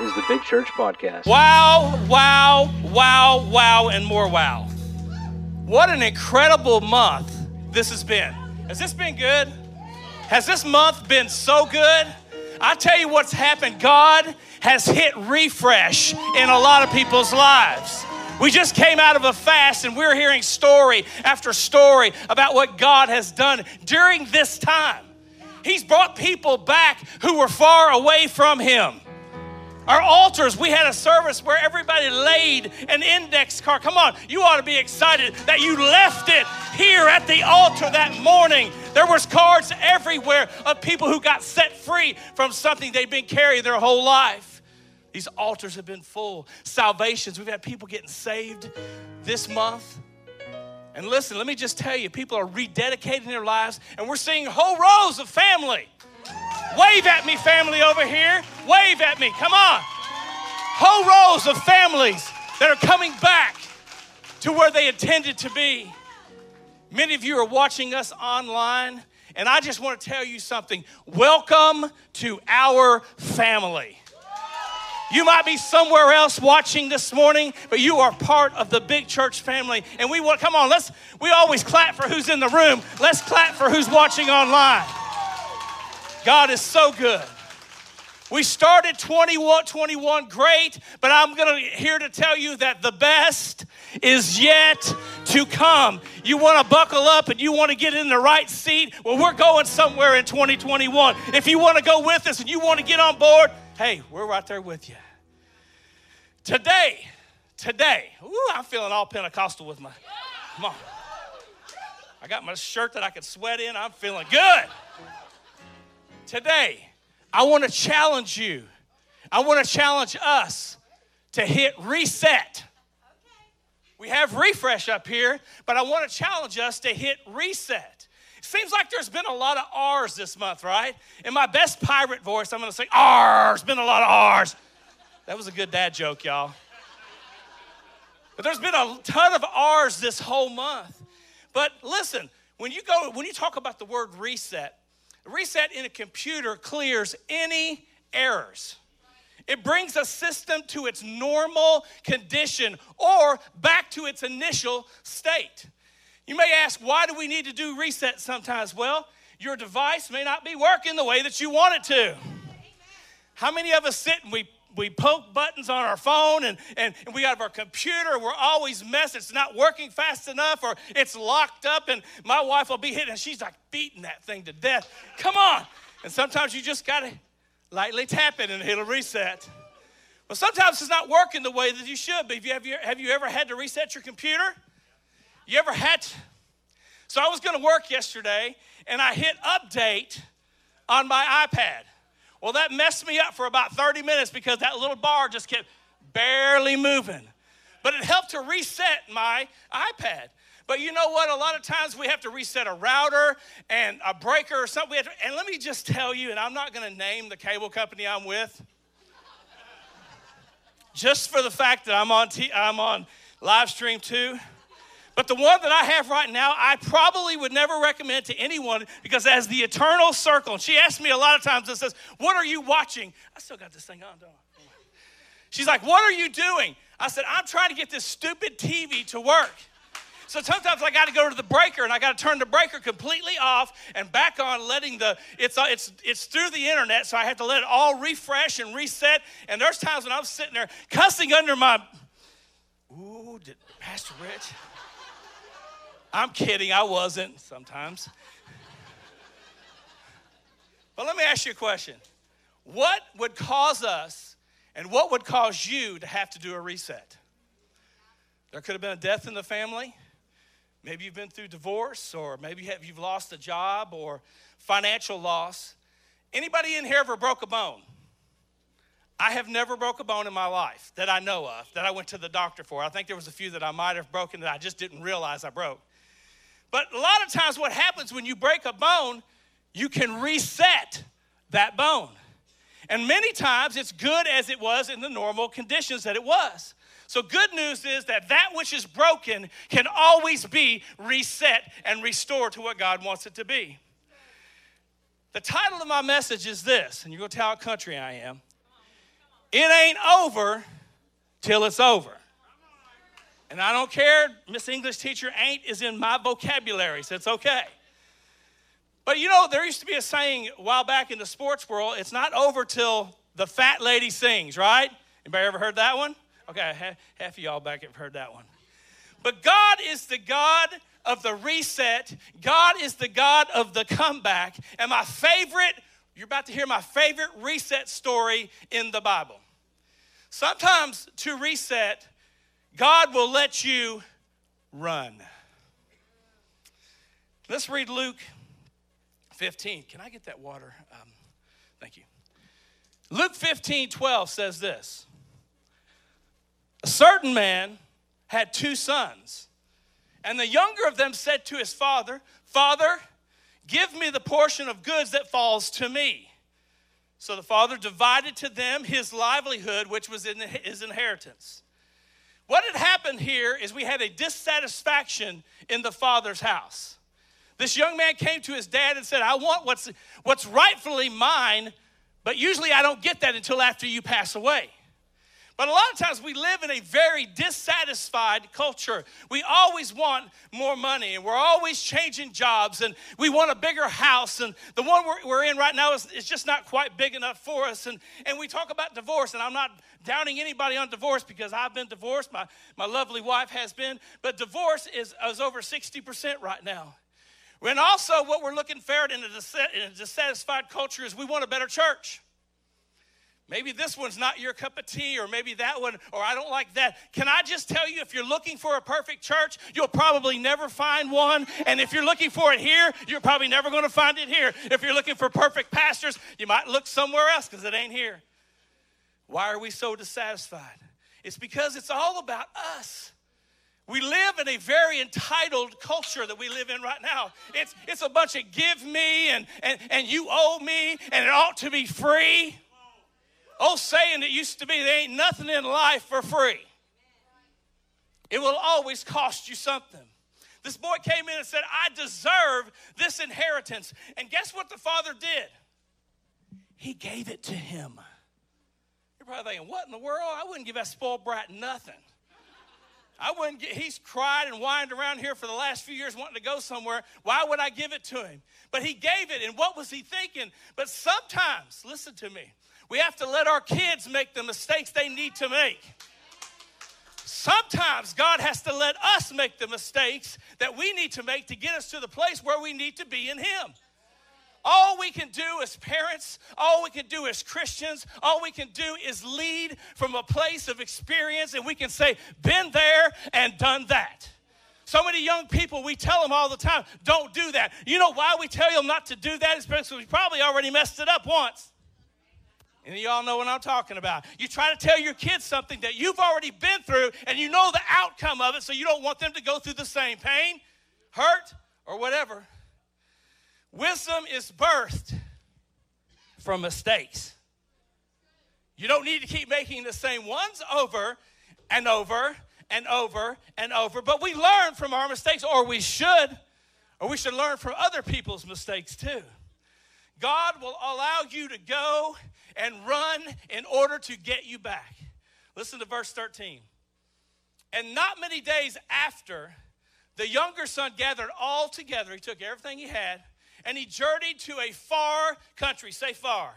is the Big Church Podcast. Wow, wow, wow, wow, and more wow. What an incredible month this has been. Has this been good? Has this month been so good? I tell you what's happened. God has hit refresh in a lot of people's lives. We just came out of a fast and we're hearing story after story about what God has done during this time. He's brought people back who were far away from Him. Our altars, we had a service where everybody laid an index card. Come on, you ought to be excited that you left it here at the altar that morning. There was cards everywhere of people who got set free from something they'd been carrying their whole life. These altars have been full. Salvations, we've had people getting saved this month. And listen, let me just tell you, people are rededicating their lives, and we're seeing whole rows of family. Wave at me, family over here. Wave at me. Come on. Whole rows of families that are coming back to where they intended to be. Many of you are watching us online, and I just want to tell you something. Welcome to our family. You might be somewhere else watching this morning, but you are part of the big church family. And we want, come on, let's, we always clap for who's in the room. Let's clap for who's watching online. God is so good. We started 21, 21 great, but I'm gonna here to tell you that the best is yet to come. You wanna buckle up and you wanna get in the right seat? Well, we're going somewhere in 2021. If you wanna go with us and you wanna get on board, hey, we're right there with you. Today, today, ooh, I'm feeling all Pentecostal with my, come on. I got my shirt that I can sweat in. I'm feeling good. Today, I want to challenge you. I want to challenge us to hit reset. We have refresh up here, but I want to challenge us to hit reset. Seems like there's been a lot of R's this month, right? In my best pirate voice, I'm going to say R's, been a lot of R's. That was a good dad joke, y'all. But there's been a ton of R's this whole month. But listen, when you go, when you talk about the word reset, reset in a computer clears any errors. It brings a system to its normal condition or back to its initial state. You may ask, why do we need to do reset sometimes? Well, your device may not be working the way that you want it to. How many of us sit and we we poke buttons on our phone and, and, and we have our computer we're always messed. It's not working fast enough or it's locked up and my wife will be hitting and she's like beating that thing to death. Come on. And sometimes you just gotta lightly tap it and it'll reset. But sometimes it's not working the way that you should be. Have you, have you, have you ever had to reset your computer? You ever had to? so i was gonna work yesterday and i hit update on my ipad well, that messed me up for about 30 minutes because that little bar just kept barely moving. But it helped to reset my iPad. But you know what? A lot of times we have to reset a router and a breaker or something. To, and let me just tell you, and I'm not going to name the cable company I'm with, just for the fact that I'm on, t- I'm on live stream too. But the one that I have right now, I probably would never recommend to anyone because as the eternal circle, and she asked me a lot of times and says, What are you watching? I still got this thing on, don't I? She's like, What are you doing? I said, I'm trying to get this stupid TV to work. So sometimes I got to go to the breaker and I got to turn the breaker completely off and back on, letting the it's uh, it's it's through the internet, so I have to let it all refresh and reset. And there's times when I'm sitting there cussing under my, ooh, did Pastor Rich? I'm kidding, I wasn't sometimes. but let me ask you a question What would cause us and what would cause you to have to do a reset? There could have been a death in the family. Maybe you've been through divorce, or maybe you've lost a job or financial loss. Anybody in here ever broke a bone? I have never broke a bone in my life that I know of, that I went to the doctor for. I think there was a few that I might have broken that I just didn't realize I broke. But a lot of times, what happens when you break a bone, you can reset that bone. And many times, it's good as it was in the normal conditions that it was. So, good news is that that which is broken can always be reset and restored to what God wants it to be. The title of my message is this, and you're going to tell how country I am It ain't over till it's over. And I don't care, Miss English teacher, ain't is in my vocabulary, so it's okay. But you know, there used to be a saying a while back in the sports world it's not over till the fat lady sings, right? Anybody ever heard that one? Okay, half of y'all back have heard that one. But God is the God of the reset, God is the God of the comeback. And my favorite, you're about to hear my favorite reset story in the Bible. Sometimes to reset, God will let you run. Let's read Luke 15. Can I get that water? Um, thank you. Luke 15, 12 says this A certain man had two sons, and the younger of them said to his father, Father, give me the portion of goods that falls to me. So the father divided to them his livelihood, which was in his inheritance. What had happened here is we had a dissatisfaction in the father's house. This young man came to his dad and said, I want what's, what's rightfully mine, but usually I don't get that until after you pass away. But a lot of times we live in a very dissatisfied culture. We always want more money and we're always changing jobs and we want a bigger house. And the one we're, we're in right now is, is just not quite big enough for us. And, and we talk about divorce, and I'm not downing anybody on divorce because I've been divorced. My, my lovely wife has been. But divorce is, is over 60% right now. And also, what we're looking for in a, in a dissatisfied culture is we want a better church. Maybe this one's not your cup of tea, or maybe that one, or I don't like that. Can I just tell you, if you're looking for a perfect church, you'll probably never find one. And if you're looking for it here, you're probably never going to find it here. If you're looking for perfect pastors, you might look somewhere else because it ain't here. Why are we so dissatisfied? It's because it's all about us. We live in a very entitled culture that we live in right now. It's, it's a bunch of give me and, and, and you owe me and it ought to be free. Old saying that used to be there ain't nothing in life for free. It will always cost you something. This boy came in and said, I deserve this inheritance. And guess what the father did? He gave it to him. You're probably thinking, what in the world? I wouldn't give that spoiled brat nothing. I wouldn't get, he's cried and whined around here for the last few years wanting to go somewhere. Why would I give it to him? But he gave it, and what was he thinking? But sometimes, listen to me, we have to let our kids make the mistakes they need to make. Sometimes God has to let us make the mistakes that we need to make to get us to the place where we need to be in Him. All we can do as parents, all we can do as Christians, all we can do is lead from a place of experience and we can say, been there and done that. So many young people, we tell them all the time, don't do that. You know why we tell them not to do that? It's because we probably already messed it up once. And you all know what I'm talking about. You try to tell your kids something that you've already been through and you know the outcome of it, so you don't want them to go through the same pain, hurt, or whatever. Wisdom is birthed from mistakes. You don't need to keep making the same ones over and over and over and over, but we learn from our mistakes, or we should, or we should learn from other people's mistakes too. God will allow you to go and run in order to get you back. Listen to verse 13. And not many days after, the younger son gathered all together. He took everything he had and he journeyed to a far country. Say far.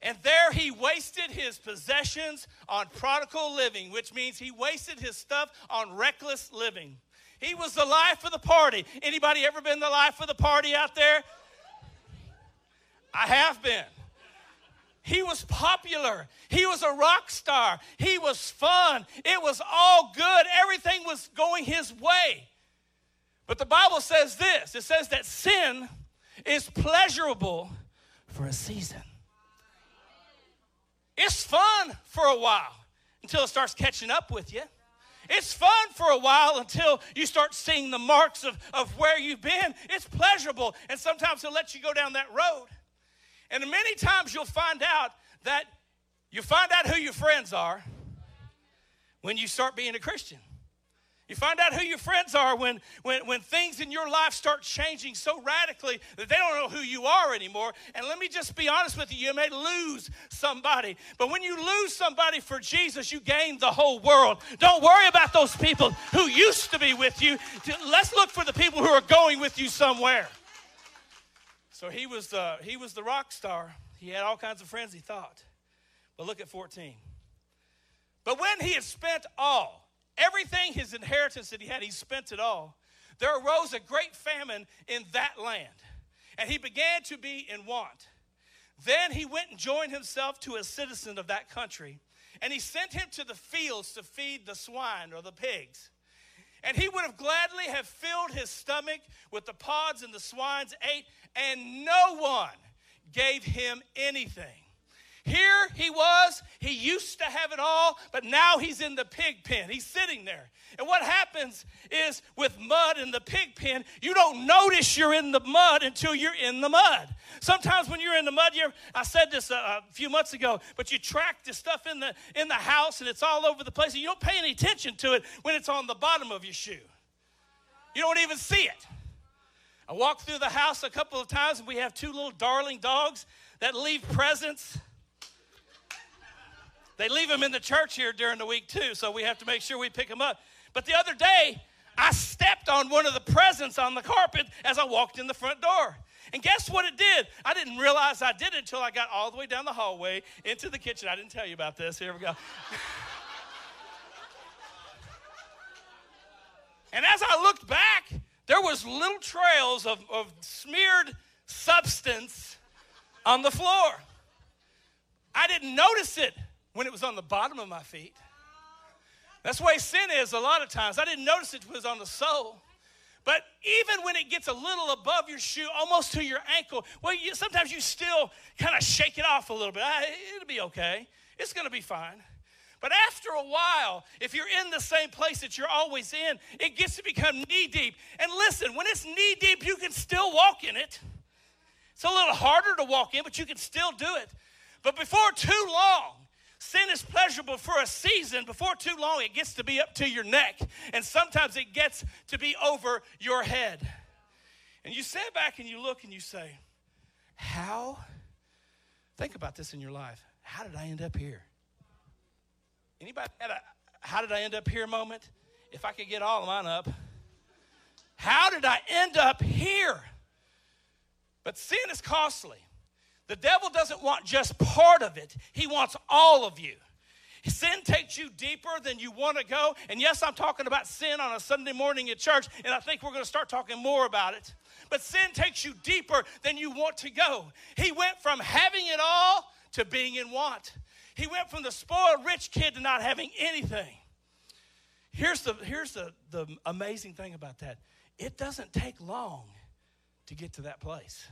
And there he wasted his possessions on prodigal living, which means he wasted his stuff on reckless living. He was the life of the party. Anybody ever been the life of the party out there? I have been. He was popular. He was a rock star. He was fun. It was all good. Everything was going his way. But the Bible says this it says that sin is pleasurable for a season. It's fun for a while until it starts catching up with you. It's fun for a while until you start seeing the marks of, of where you've been. It's pleasurable, and sometimes it lets you go down that road. And many times you'll find out that you find out who your friends are when you start being a Christian. You find out who your friends are when, when, when things in your life start changing so radically that they don't know who you are anymore. And let me just be honest with you, you may lose somebody. But when you lose somebody for Jesus, you gain the whole world. Don't worry about those people who used to be with you. Let's look for the people who are going with you somewhere. So he was the, he was the rock star. He had all kinds of friends, he thought. But look at 14. But when he had spent all, Everything, his inheritance that he had, he spent it all. There arose a great famine in that land, and he began to be in want. Then he went and joined himself to a citizen of that country, and he sent him to the fields to feed the swine or the pigs. And he would have gladly have filled his stomach with the pods and the swines ate, and no one gave him anything. Here he was, he used to have it all, but now he's in the pig pen. He's sitting there. And what happens is with mud in the pig pen, you don't notice you're in the mud until you're in the mud. Sometimes when you're in the mud, you're, I said this a, a few months ago, but you track the stuff in the, in the house and it's all over the place and you don't pay any attention to it when it's on the bottom of your shoe. You don't even see it. I walked through the house a couple of times and we have two little darling dogs that leave presents they leave them in the church here during the week too, so we have to make sure we pick them up. But the other day, I stepped on one of the presents on the carpet as I walked in the front door. And guess what it did? I didn't realize I did it until I got all the way down the hallway into the kitchen. I didn't tell you about this. Here we go. and as I looked back, there was little trails of, of smeared substance on the floor. I didn't notice it when it was on the bottom of my feet. That's the way sin is a lot of times. I didn't notice it was on the sole. But even when it gets a little above your shoe, almost to your ankle, well, you, sometimes you still kind of shake it off a little bit. Ah, it'll be okay. It's going to be fine. But after a while, if you're in the same place that you're always in, it gets to become knee deep. And listen, when it's knee deep, you can still walk in it. It's a little harder to walk in, but you can still do it. But before too long, Sin is pleasurable for a season. Before too long, it gets to be up to your neck. And sometimes it gets to be over your head. And you sit back and you look and you say, How? Think about this in your life. How did I end up here? Anybody had a how did I end up here moment? If I could get all of mine up. How did I end up here? But sin is costly. The devil doesn't want just part of it, he wants all of you. Sin takes you deeper than you want to go. And yes, I'm talking about sin on a Sunday morning at church, and I think we're going to start talking more about it. But sin takes you deeper than you want to go. He went from having it all to being in want. He went from the spoiled rich kid to not having anything. Here's the, here's the, the amazing thing about that it doesn't take long to get to that place.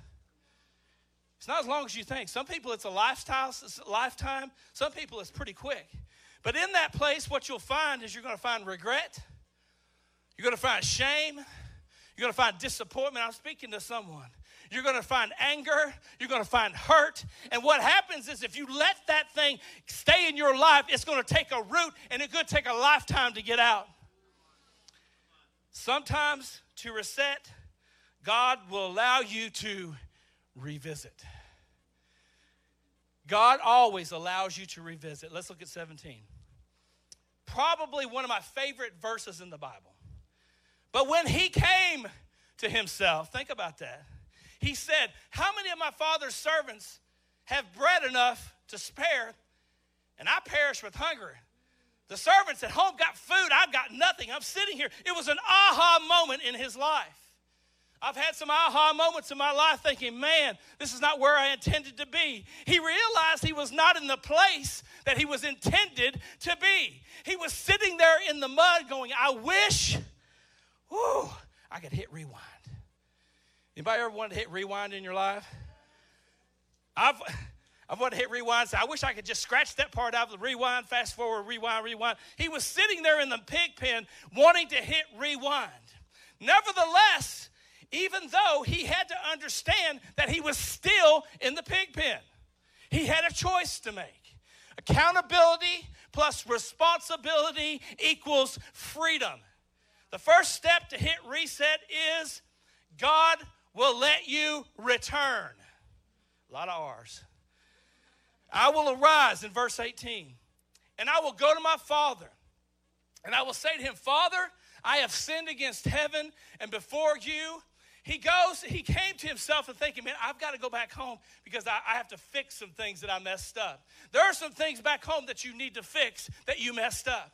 It's not as long as you think. Some people it's a lifestyle, it's a lifetime. Some people it's pretty quick. But in that place, what you'll find is you're going to find regret. You're going to find shame. You're going to find disappointment. I'm speaking to someone. You're going to find anger. You're going to find hurt. And what happens is if you let that thing stay in your life, it's going to take a root and it could take a lifetime to get out. Sometimes to reset, God will allow you to revisit. God always allows you to revisit. Let's look at 17. Probably one of my favorite verses in the Bible. But when he came to himself, think about that. He said, How many of my father's servants have bread enough to spare, and I perish with hunger? The servants at home got food, I've got nothing. I'm sitting here. It was an aha moment in his life. I've had some aha moments in my life thinking, man, this is not where I intended to be. He realized he was not in the place that he was intended to be. He was sitting there in the mud going, I wish, whew, I could hit rewind. Anybody ever wanted to hit rewind in your life? I've I've wanted to hit rewind. So I wish I could just scratch that part out of the rewind, fast forward, rewind, rewind. He was sitting there in the pig pen wanting to hit rewind. Nevertheless, even though he had to understand that he was still in the pig pen. He had a choice to make. Accountability plus responsibility equals freedom. The first step to hit reset is God will let you return. A lot of R's. I will arise in verse 18, and I will go to my father, and I will say to him, Father, I have sinned against heaven and before you. He goes, he came to himself and thinking, man, I've got to go back home because I, I have to fix some things that I messed up. There are some things back home that you need to fix that you messed up.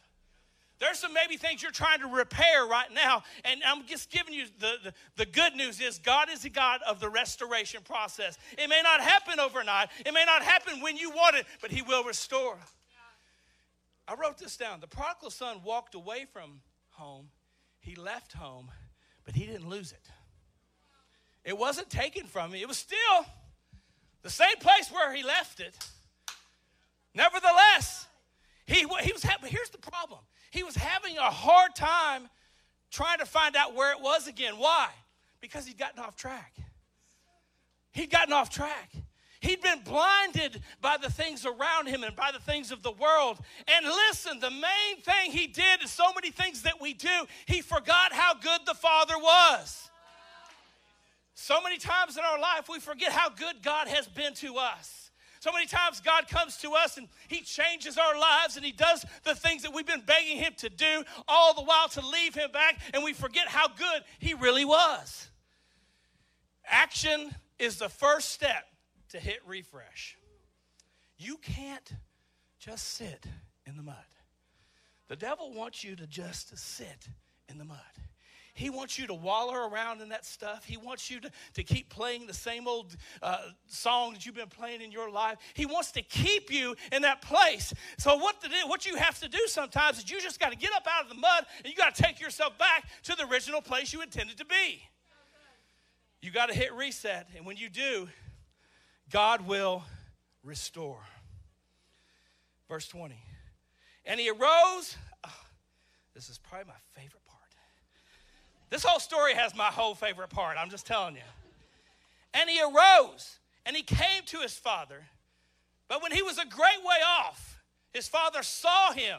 There's some maybe things you're trying to repair right now. And I'm just giving you the, the, the, good news is God is the God of the restoration process. It may not happen overnight, it may not happen when you want it, but He will restore. I wrote this down. The prodigal son walked away from home, he left home, but he didn't lose it. It wasn't taken from him, it was still the same place where he left it. Nevertheless, he, he was having, here's the problem he was having a hard time trying to find out where it was again. Why? Because he'd gotten off track. He'd gotten off track. He'd been blinded by the things around him and by the things of the world. And listen, the main thing he did is so many things that we do, he forgot how good the Father was. So many times in our life, we forget how good God has been to us. So many times God comes to us and He changes our lives and He does the things that we've been begging Him to do, all the while to leave Him back, and we forget how good He really was. Action is the first step to hit refresh. You can't just sit in the mud. The devil wants you to just sit in the mud. He wants you to waller around in that stuff. He wants you to, to keep playing the same old uh, song that you've been playing in your life. He wants to keep you in that place. So, what, do, what you have to do sometimes is you just got to get up out of the mud and you got to take yourself back to the original place you intended to be. You got to hit reset. And when you do, God will restore. Verse 20. And he arose. Oh, this is probably my favorite this whole story has my whole favorite part. I'm just telling you. And he arose and he came to his father. But when he was a great way off, his father saw him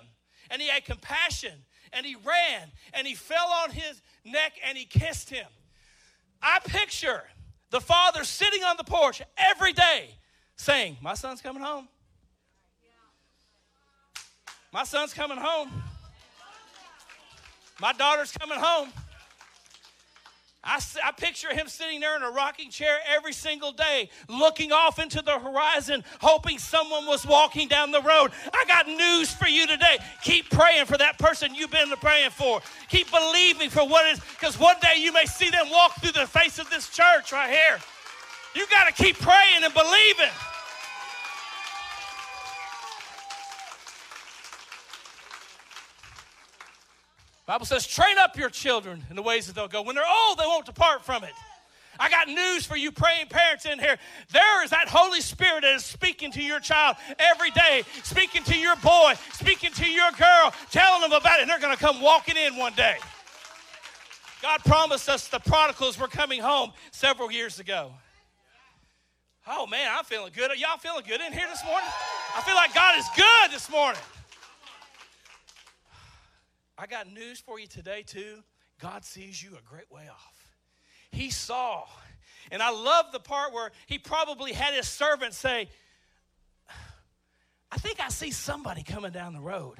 and he had compassion and he ran and he fell on his neck and he kissed him. I picture the father sitting on the porch every day saying, My son's coming home. My son's coming home. My daughter's coming home. I, I picture him sitting there in a rocking chair every single day, looking off into the horizon, hoping someone was walking down the road. I got news for you today. Keep praying for that person you've been praying for. Keep believing for what is, because one day you may see them walk through the face of this church right here. You got to keep praying and believing. Bible says, train up your children in the ways that they'll go. When they're old, they won't depart from it. I got news for you praying parents in here. There is that Holy Spirit that is speaking to your child every day, speaking to your boy, speaking to your girl, telling them about it, and they're going to come walking in one day. God promised us the prodigals were coming home several years ago. Oh man, I'm feeling good. Are y'all feeling good in here this morning? I feel like God is good this morning. I got news for you today, too. God sees you a great way off. He saw. And I love the part where he probably had his servant say, I think I see somebody coming down the road.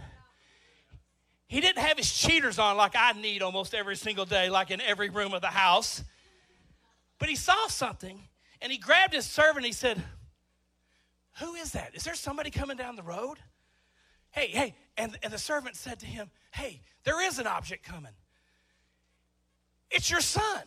He didn't have his cheaters on like I need almost every single day, like in every room of the house. But he saw something and he grabbed his servant he said, Who is that? Is there somebody coming down the road? Hey, hey. And, and the servant said to him, Hey, there is an object coming. It's your son.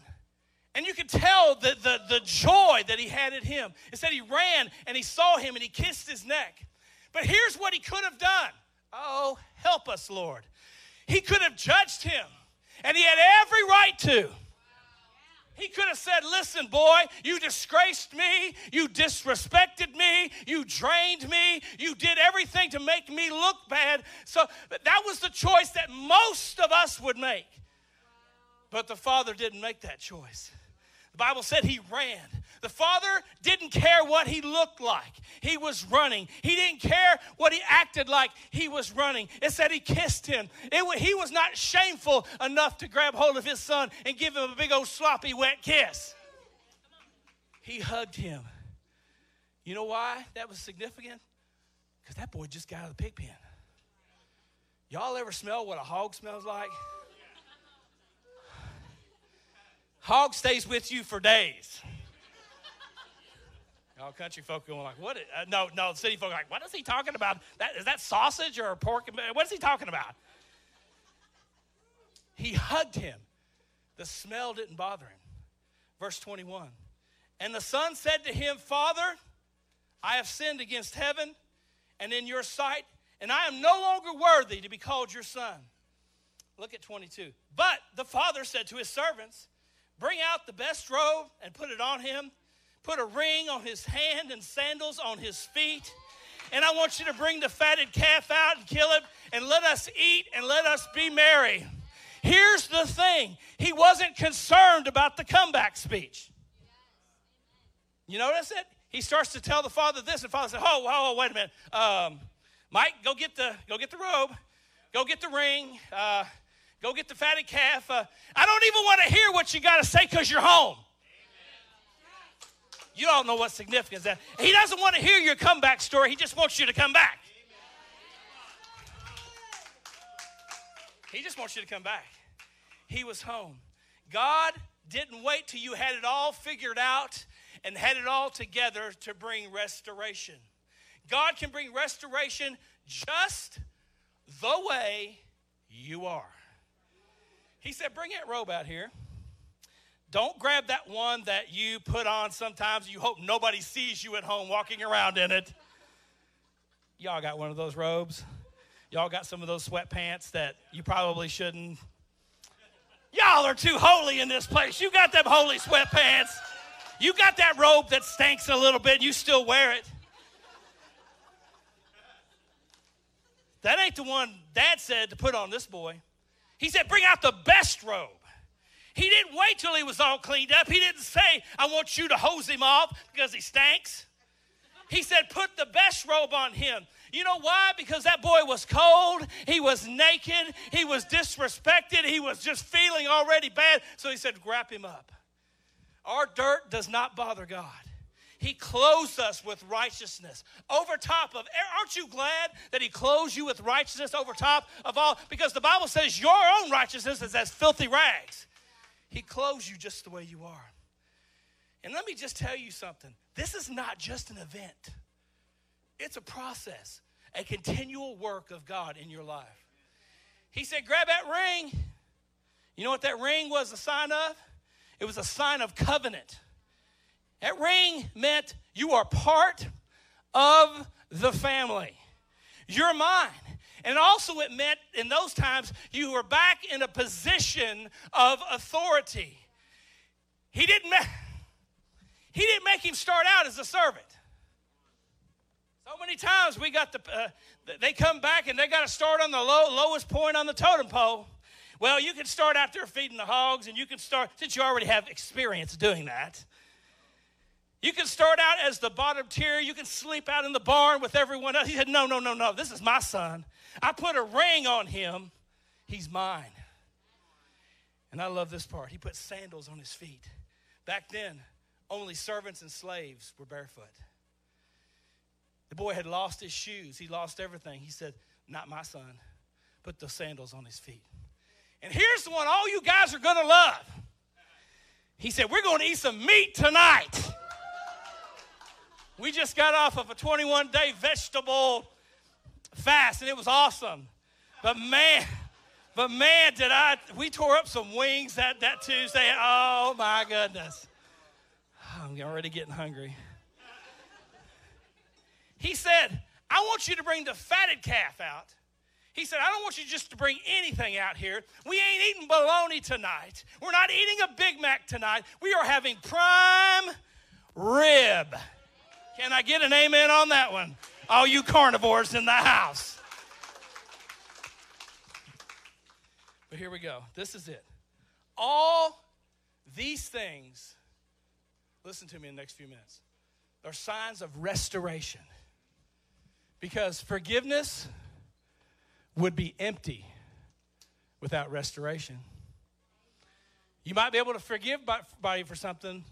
And you could tell the, the, the joy that he had in him. It said he ran and he saw him and he kissed his neck. But here's what he could have done. Oh, help us, Lord. He could have judged him, and he had every right to. He could have said, Listen, boy, you disgraced me, you disrespected me, you drained me, you did everything to make me look bad. So that was the choice that most of us would make. But the father didn't make that choice. The Bible said he ran. The father didn't care what he looked like. He was running. He didn't care what he acted like. He was running. It said he kissed him. It, he was not shameful enough to grab hold of his son and give him a big old sloppy wet kiss. He hugged him. You know why that was significant? Because that boy just got out of the pig pen. Y'all ever smell what a hog smells like? Hog stays with you for days. All country folk going like, what? Uh, no, no, city folk like, what is he talking about? That, is that sausage or pork? What is he talking about? He hugged him. The smell didn't bother him. Verse 21. And the son said to him, Father, I have sinned against heaven and in your sight, and I am no longer worthy to be called your son. Look at 22. But the father said to his servants, Bring out the best robe and put it on him put a ring on his hand and sandals on his feet. And I want you to bring the fatted calf out and kill it and let us eat and let us be merry. Here's the thing he wasn't concerned about the comeback speech. You notice it? He starts to tell the father this, and father said, "Oh, oh, wait a minute, um, Mike, go get the go get the robe, go get the ring, uh, go get the fatted calf. Uh, I don't even want to hear what you got to say because you're home. You all know what significance that. He doesn't want to hear your comeback story. He just wants you to come back. He just wants you to come back. He was home. God didn't wait till you had it all figured out and had it all together to bring restoration. God can bring restoration just the way you are. He said, Bring that robe out here. Don't grab that one that you put on sometimes. You hope nobody sees you at home walking around in it. Y'all got one of those robes. Y'all got some of those sweatpants that you probably shouldn't. Y'all are too holy in this place. You got them holy sweatpants. You got that robe that stinks a little bit. and You still wear it. That ain't the one dad said to put on this boy. He said, Bring out the best robe. He didn't wait till he was all cleaned up. He didn't say, I want you to hose him off because he stinks. He said, Put the best robe on him. You know why? Because that boy was cold. He was naked. He was disrespected. He was just feeling already bad. So he said, Wrap him up. Our dirt does not bother God. He clothes us with righteousness over top of. Aren't you glad that He clothes you with righteousness over top of all? Because the Bible says your own righteousness is as filthy rags. He clothes you just the way you are. And let me just tell you something this is not just an event, it's a process, a continual work of God in your life. He said, Grab that ring. You know what that ring was a sign of? It was a sign of covenant. That ring meant you are part of the family. You're mine. And also, it meant in those times you were back in a position of authority. He didn't, ma- he didn't make him start out as a servant. So many times we got the, uh, they come back and they got to start on the low, lowest point on the totem pole. Well, you can start out there feeding the hogs, and you can start, since you already have experience doing that, you can start out as the bottom tier. You can sleep out in the barn with everyone else. He said, No, no, no, no. This is my son. I put a ring on him. He's mine. And I love this part. He put sandals on his feet. Back then, only servants and slaves were barefoot. The boy had lost his shoes, he lost everything. He said, Not my son. Put the sandals on his feet. And here's the one all you guys are going to love. He said, We're going to eat some meat tonight. We just got off of a 21 day vegetable fast and it was awesome. But man, but man, did I, we tore up some wings that, that Tuesday. Oh my goodness. I'm already getting hungry. He said, I want you to bring the fatted calf out. He said, I don't want you just to bring anything out here. We ain't eating bologna tonight. We're not eating a Big Mac tonight. We are having prime rib. Can I get an amen on that one? All you carnivores in the house. But here we go. This is it. All these things listen to me in the next few minutes. Are signs of restoration. Because forgiveness would be empty without restoration. You might be able to forgive somebody for something,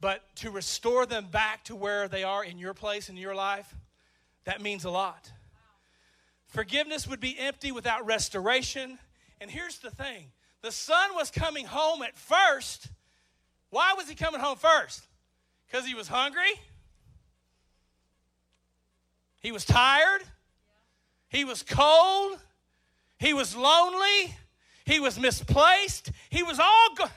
but to restore them back to where they are in your place in your life, that means a lot. Forgiveness would be empty without restoration. And here's the thing the son was coming home at first. Why was he coming home first? Because he was hungry, he was tired, he was cold, he was lonely, he was misplaced, he was all go-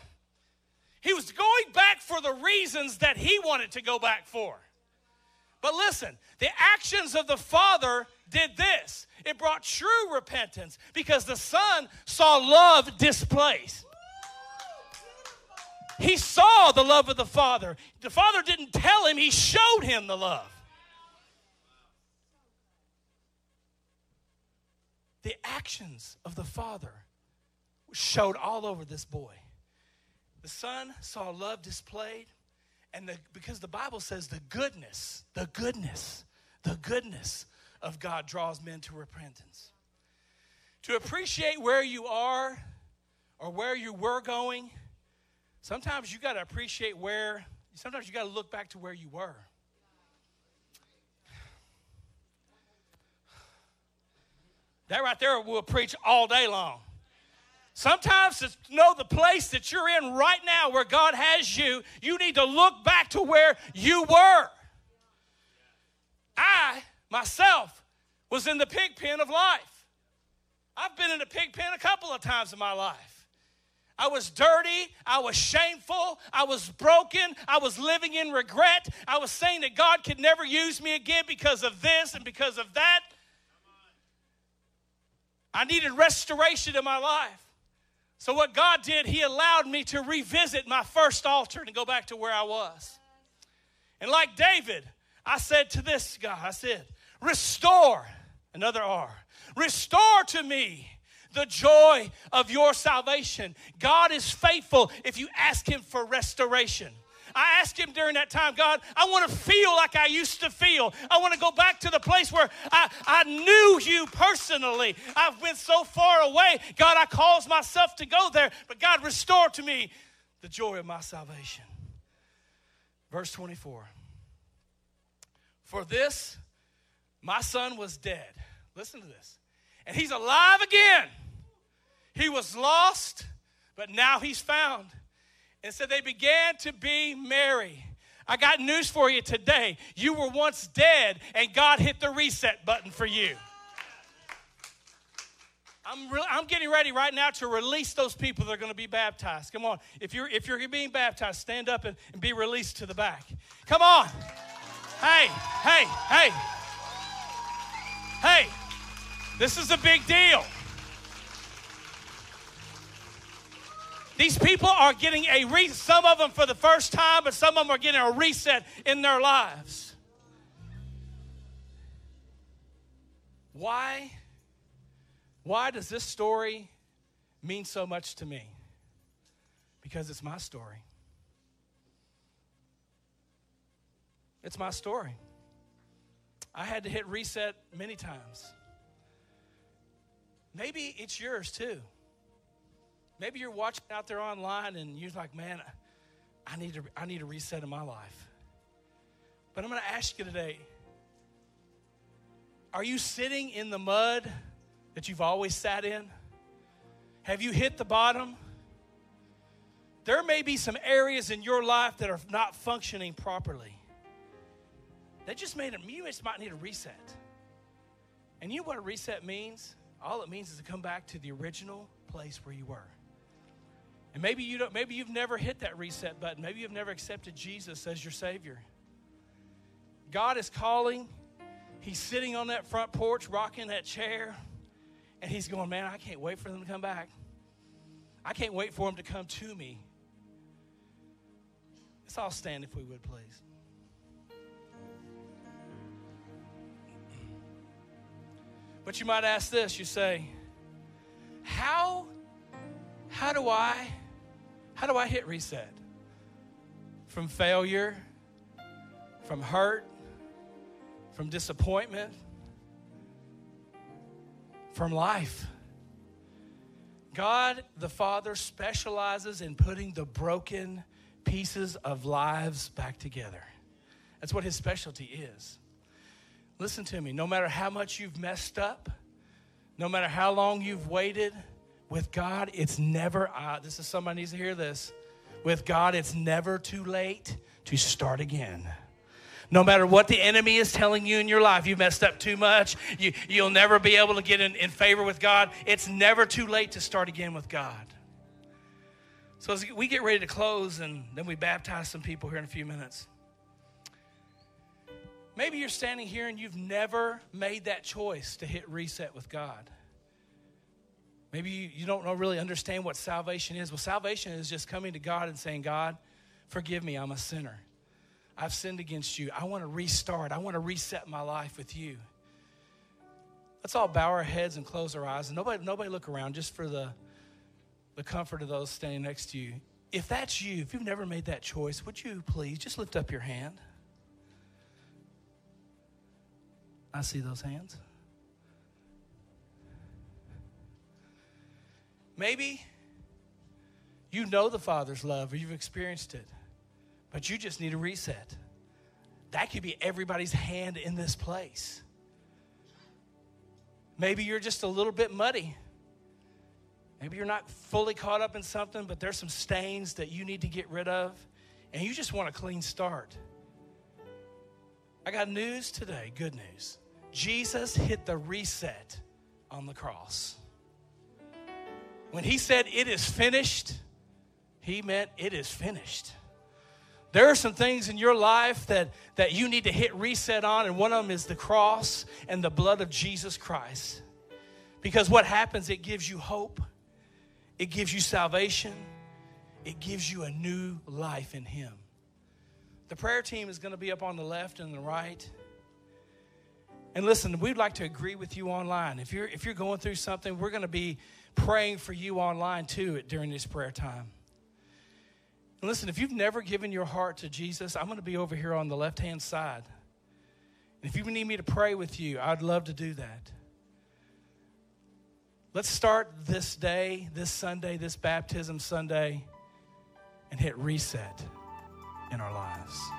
he was going back for the reasons that he wanted to go back for. But listen, the actions of the father did this. It brought true repentance because the son saw love displaced. He saw the love of the father. The father didn't tell him, he showed him the love. The actions of the father showed all over this boy. The son saw love displayed, and the, because the Bible says the goodness, the goodness, the goodness of God draws men to repentance. To appreciate where you are or where you were going, sometimes you got to appreciate where, sometimes you got to look back to where you were. That right there will preach all day long. Sometimes to know the place that you're in right now where God has you, you need to look back to where you were. I, myself, was in the pig pen of life. I've been in the pig pen a couple of times in my life. I was dirty. I was shameful. I was broken. I was living in regret. I was saying that God could never use me again because of this and because of that. I needed restoration in my life. So, what God did, He allowed me to revisit my first altar and go back to where I was. And like David, I said to this God, I said, Restore, another R, restore to me the joy of your salvation. God is faithful if you ask Him for restoration. I asked him during that time, God, I want to feel like I used to feel. I want to go back to the place where I, I knew you personally. I've been so far away. God, I caused myself to go there, but God, restore to me the joy of my salvation. Verse 24. For this, my son was dead. Listen to this. And he's alive again. He was lost, but now he's found. And so they began to be merry. I got news for you today. You were once dead, and God hit the reset button for you. I'm, re- I'm getting ready right now to release those people that are going to be baptized. Come on. If you're, if you're being baptized, stand up and, and be released to the back. Come on. Hey, hey, hey. Hey, this is a big deal. These people are getting a re- some of them for the first time, but some of them are getting a reset in their lives. Why? Why does this story mean so much to me? Because it's my story. It's my story. I had to hit reset many times. Maybe it's yours too. Maybe you're watching out there online and you're like, man, I need to, I need a reset in my life. But I'm going to ask you today are you sitting in the mud that you've always sat in? Have you hit the bottom? There may be some areas in your life that are not functioning properly. That just made it, you just might need a reset. And you know what a reset means? All it means is to come back to the original place where you were. And maybe you don't maybe you've never hit that reset button. Maybe you've never accepted Jesus as your savior. God is calling. He's sitting on that front porch rocking that chair and he's going, "Man, I can't wait for them to come back. I can't wait for them to come to me." Let's all stand if we would, please. But you might ask this, you say, "How how do I how do I hit reset? from failure, from hurt, from disappointment, from life. God the Father specializes in putting the broken pieces of lives back together. That's what his specialty is. Listen to me, no matter how much you've messed up, no matter how long you've waited, with God, it's never, uh, this is somebody needs to hear this. With God, it's never too late to start again. No matter what the enemy is telling you in your life, you messed up too much, you, you'll never be able to get in, in favor with God. It's never too late to start again with God. So as we get ready to close and then we baptize some people here in a few minutes. Maybe you're standing here and you've never made that choice to hit reset with God. Maybe you, you don't know, really understand what salvation is. Well, salvation is just coming to God and saying, God, forgive me, I'm a sinner. I've sinned against you. I want to restart. I want to reset my life with you. Let's all bow our heads and close our eyes. And nobody, nobody look around just for the, the comfort of those standing next to you. If that's you, if you've never made that choice, would you please just lift up your hand? I see those hands. Maybe you know the Father's love or you've experienced it, but you just need a reset. That could be everybody's hand in this place. Maybe you're just a little bit muddy. Maybe you're not fully caught up in something, but there's some stains that you need to get rid of, and you just want a clean start. I got news today, good news. Jesus hit the reset on the cross. When he said, It is finished, he meant it is finished. There are some things in your life that, that you need to hit reset on, and one of them is the cross and the blood of Jesus Christ. Because what happens, it gives you hope, it gives you salvation, it gives you a new life in Him. The prayer team is going to be up on the left and the right. And listen, we'd like to agree with you online. If you're if you're going through something, we're going to be praying for you online too during this prayer time. And listen, if you've never given your heart to Jesus, I'm going to be over here on the left hand side. And if you need me to pray with you, I'd love to do that. Let's start this day, this Sunday, this baptism Sunday, and hit reset in our lives.